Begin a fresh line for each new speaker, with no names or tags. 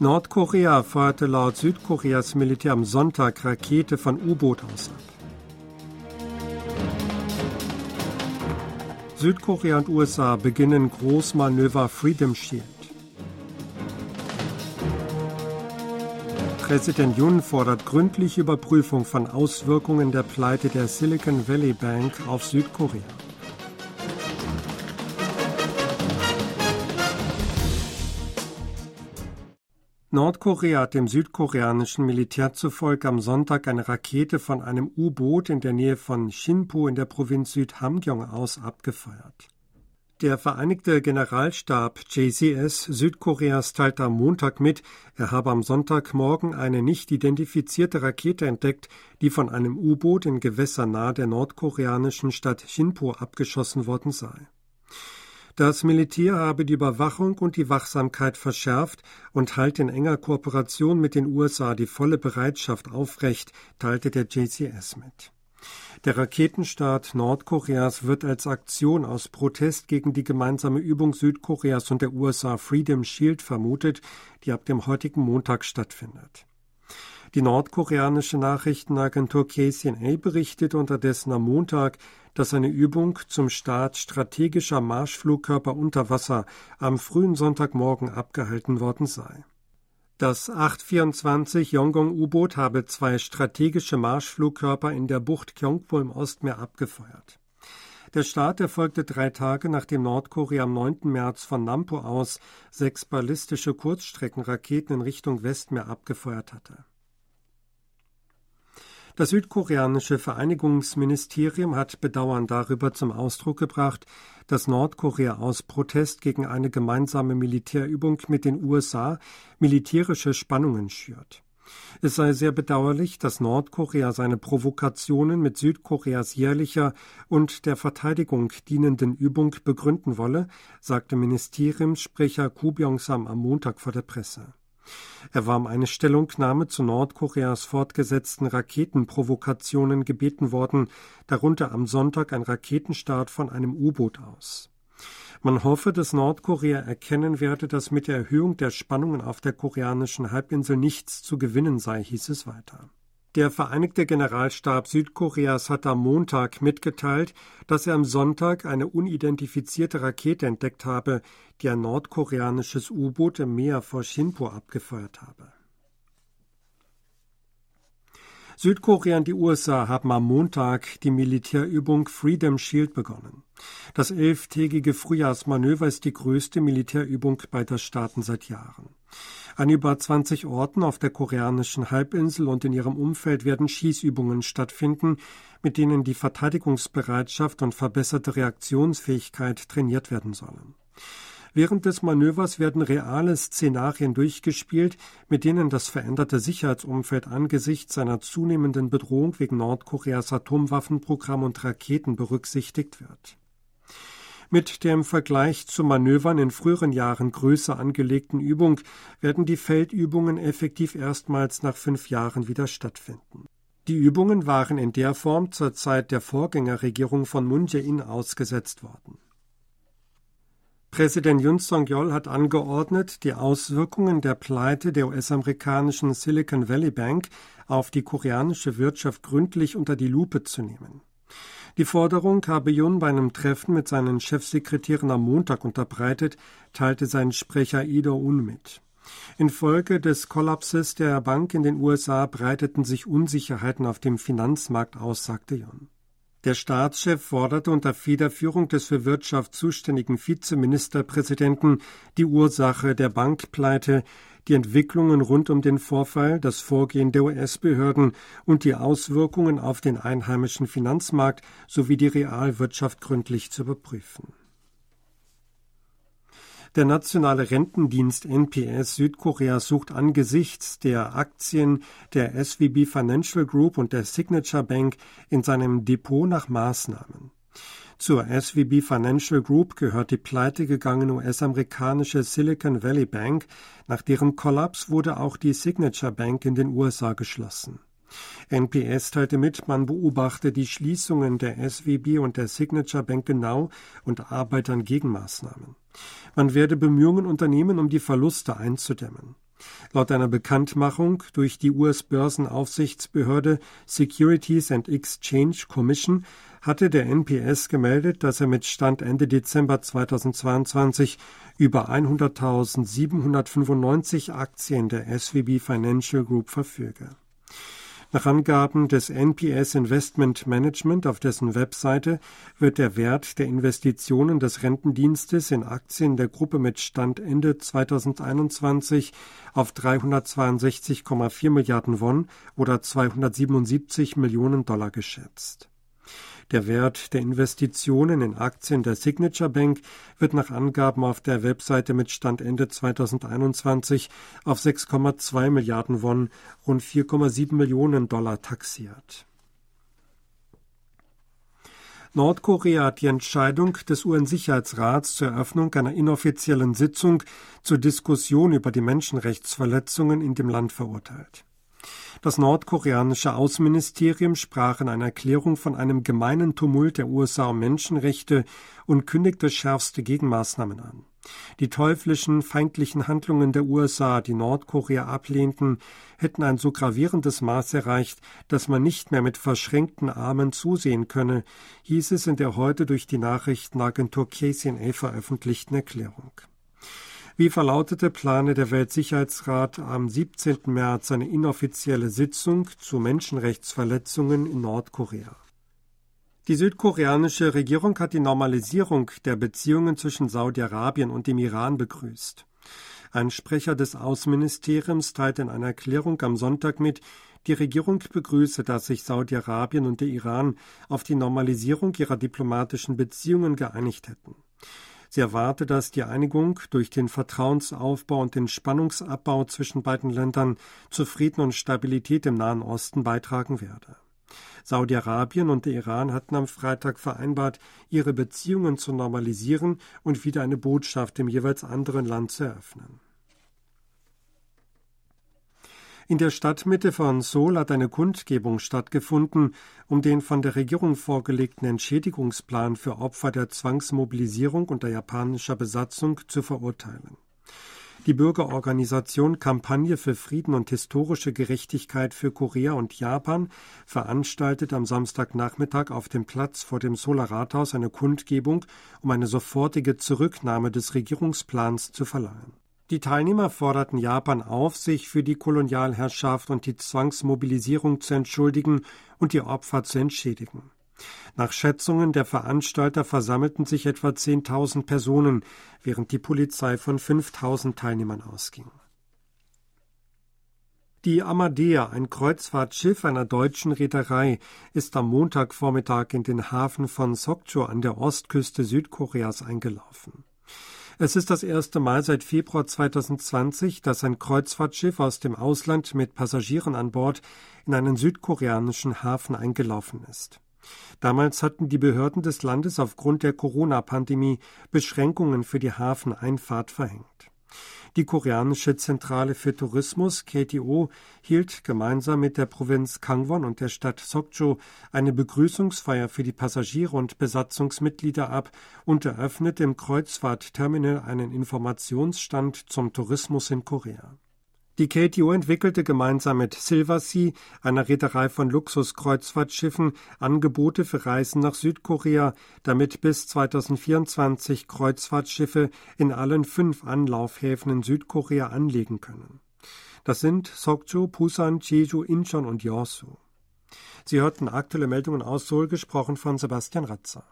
Nordkorea feuerte laut Südkoreas Militär am Sonntag Rakete von U-Boot aus ab. Südkorea und USA beginnen Großmanöver Freedom Shield. Präsident Yun fordert gründliche Überprüfung von Auswirkungen der Pleite der Silicon Valley Bank auf Südkorea. Nordkorea hat dem südkoreanischen Militär zufolge am Sonntag eine Rakete von einem U-Boot in der Nähe von Shinpo in der Provinz Südhamgyong aus abgefeuert. Der Vereinigte Generalstab JCS Südkoreas teilte am Montag mit, er habe am Sonntagmorgen eine nicht identifizierte Rakete entdeckt, die von einem U-Boot in Gewässern nahe der nordkoreanischen Stadt Shinpo abgeschossen worden sei. Das Militär habe die Überwachung und die Wachsamkeit verschärft und halte in enger Kooperation mit den USA die volle Bereitschaft aufrecht, teilte der JCS mit. Der Raketenstart Nordkoreas wird als Aktion aus Protest gegen die gemeinsame Übung Südkoreas und der USA Freedom Shield vermutet, die ab dem heutigen Montag stattfindet. Die nordkoreanische Nachrichtenagentur KCNA berichtet unterdessen am Montag, dass eine Übung zum Start strategischer Marschflugkörper unter Wasser am frühen Sonntagmorgen abgehalten worden sei. Das 824 Yonggong-U-Boot habe zwei strategische Marschflugkörper in der Bucht Gyeongpo im Ostmeer abgefeuert. Der Start erfolgte drei Tage nachdem Nordkorea am 9. März von Nampo aus sechs ballistische Kurzstreckenraketen in Richtung Westmeer abgefeuert hatte. Das südkoreanische Vereinigungsministerium hat Bedauern darüber zum Ausdruck gebracht, dass Nordkorea aus Protest gegen eine gemeinsame Militärübung mit den USA militärische Spannungen schürt. Es sei sehr bedauerlich, dass Nordkorea seine Provokationen mit Südkoreas jährlicher und der Verteidigung dienenden Übung begründen wolle, sagte Ministeriumssprecher Ku Byung-sam am Montag vor der Presse. Er war um eine Stellungnahme zu Nordkoreas fortgesetzten Raketenprovokationen gebeten worden, darunter am Sonntag ein Raketenstart von einem U-Boot aus. Man hoffe, dass Nordkorea erkennen werde, dass mit der Erhöhung der Spannungen auf der koreanischen Halbinsel nichts zu gewinnen sei, hieß es weiter. Der Vereinigte Generalstab Südkoreas hat am Montag mitgeteilt, dass er am Sonntag eine unidentifizierte Rakete entdeckt habe, die ein nordkoreanisches U-Boot im Meer vor Shinpo abgefeuert habe. Südkorea und die USA haben am Montag die Militärübung Freedom Shield begonnen. Das elftägige Frühjahrsmanöver ist die größte Militärübung beider Staaten seit Jahren. An über 20 Orten auf der koreanischen Halbinsel und in ihrem Umfeld werden Schießübungen stattfinden, mit denen die Verteidigungsbereitschaft und verbesserte Reaktionsfähigkeit trainiert werden sollen. Während des Manövers werden reale Szenarien durchgespielt, mit denen das veränderte Sicherheitsumfeld angesichts seiner zunehmenden Bedrohung wegen Nordkoreas Atomwaffenprogramm und Raketen berücksichtigt wird. Mit der im Vergleich zu Manövern in früheren Jahren größer angelegten Übung werden die Feldübungen effektiv erstmals nach fünf Jahren wieder stattfinden. Die Übungen waren in der Form zur Zeit der Vorgängerregierung von Moon Jae-in ausgesetzt worden. Präsident Yun Song-yeol hat angeordnet, die Auswirkungen der Pleite der US-amerikanischen Silicon Valley Bank auf die koreanische Wirtschaft gründlich unter die Lupe zu nehmen. Die Forderung habe Jun bei einem Treffen mit seinen Chefsekretären am Montag unterbreitet, teilte sein Sprecher Ido Un mit. Infolge des Kollapses der Bank in den USA breiteten sich Unsicherheiten auf dem Finanzmarkt aus, sagte Jun. Der Staatschef forderte unter Federführung des für Wirtschaft zuständigen Vizeministerpräsidenten die Ursache der Bankpleite, die Entwicklungen rund um den Vorfall, das Vorgehen der US-Behörden und die Auswirkungen auf den einheimischen Finanzmarkt sowie die Realwirtschaft gründlich zu überprüfen. Der nationale Rentendienst NPS Südkoreas sucht angesichts der Aktien der SVB Financial Group und der Signature Bank in seinem Depot nach Maßnahmen. Zur SVB Financial Group gehört die pleitegegangene US-amerikanische Silicon Valley Bank. Nach deren Kollaps wurde auch die Signature Bank in den USA geschlossen. NPS teilte mit, man beobachte die Schließungen der SWB und der Signature Bank genau und arbeite an Gegenmaßnahmen. Man werde Bemühungen unternehmen, um die Verluste einzudämmen. Laut einer Bekanntmachung durch die US-Börsenaufsichtsbehörde Securities and Exchange Commission hatte der NPS gemeldet, dass er mit Stand Ende Dezember 2022 über 100.795 Aktien der SVB Financial Group verfüge. Nach Angaben des NPS Investment Management auf dessen Webseite wird der Wert der Investitionen des Rentendienstes in Aktien der Gruppe mit Stand Ende 2021 auf 362,4 Milliarden Won oder 277 Millionen Dollar geschätzt. Der Wert der Investitionen in Aktien der Signature Bank wird nach Angaben auf der Webseite mit Stand Ende 2021 auf 6,2 Milliarden Won, rund 4,7 Millionen Dollar taxiert. Nordkorea hat die Entscheidung des UN-Sicherheitsrats zur Eröffnung einer inoffiziellen Sitzung zur Diskussion über die Menschenrechtsverletzungen in dem Land verurteilt. Das nordkoreanische Außenministerium sprach in einer Erklärung von einem gemeinen Tumult der USA um Menschenrechte und kündigte schärfste Gegenmaßnahmen an. Die teuflischen, feindlichen Handlungen der USA, die Nordkorea ablehnten, hätten ein so gravierendes Maß erreicht, dass man nicht mehr mit verschränkten Armen zusehen könne, hieß es in der heute durch die Nachrichtenagentur KCNA veröffentlichten Erklärung. Wie verlautete, plane der Weltsicherheitsrat am 17. März eine inoffizielle Sitzung zu Menschenrechtsverletzungen in Nordkorea. Die südkoreanische Regierung hat die Normalisierung der Beziehungen zwischen Saudi-Arabien und dem Iran begrüßt. Ein Sprecher des Außenministeriums teilte in einer Erklärung am Sonntag mit, die Regierung begrüße, dass sich Saudi-Arabien und der Iran auf die Normalisierung ihrer diplomatischen Beziehungen geeinigt hätten. Sie erwarte, dass die Einigung durch den Vertrauensaufbau und den Spannungsabbau zwischen beiden Ländern zu Frieden und Stabilität im Nahen Osten beitragen werde. Saudi-Arabien und der Iran hatten am Freitag vereinbart, ihre Beziehungen zu normalisieren und wieder eine Botschaft im jeweils anderen Land zu eröffnen. In der Stadtmitte von Seoul hat eine Kundgebung stattgefunden, um den von der Regierung vorgelegten Entschädigungsplan für Opfer der Zwangsmobilisierung unter japanischer Besatzung zu verurteilen. Die Bürgerorganisation Kampagne für Frieden und historische Gerechtigkeit für Korea und Japan veranstaltet am Samstagnachmittag auf dem Platz vor dem Solar Rathaus eine Kundgebung, um eine sofortige Zurücknahme des Regierungsplans zu verlangen. Die Teilnehmer forderten Japan auf, sich für die Kolonialherrschaft und die Zwangsmobilisierung zu entschuldigen und die Opfer zu entschädigen. Nach Schätzungen der Veranstalter versammelten sich etwa 10.000 Personen, während die Polizei von 5.000 Teilnehmern ausging. Die Amadea, ein Kreuzfahrtschiff einer deutschen Reederei, ist am Montagvormittag in den Hafen von Sokcho an der Ostküste Südkoreas eingelaufen. Es ist das erste Mal seit Februar 2020, dass ein Kreuzfahrtschiff aus dem Ausland mit Passagieren an Bord in einen südkoreanischen Hafen eingelaufen ist. Damals hatten die Behörden des Landes aufgrund der Corona-Pandemie Beschränkungen für die Hafeneinfahrt verhängt. Die koreanische Zentrale für Tourismus KTO hielt gemeinsam mit der Provinz Kangwon und der Stadt Sokcho eine Begrüßungsfeier für die Passagiere und Besatzungsmitglieder ab und eröffnete im Kreuzfahrtterminal einen Informationsstand zum Tourismus in Korea. Die KTO entwickelte gemeinsam mit Silversea, einer Reederei von Luxuskreuzfahrtschiffen, Angebote für Reisen nach Südkorea, damit bis 2024 Kreuzfahrtschiffe in allen fünf Anlaufhäfen in Südkorea anlegen können. Das sind Sokcho, Busan, Jeju, Incheon und Yeosu. Sie hörten aktuelle Meldungen aus Seoul, gesprochen von Sebastian Ratzer.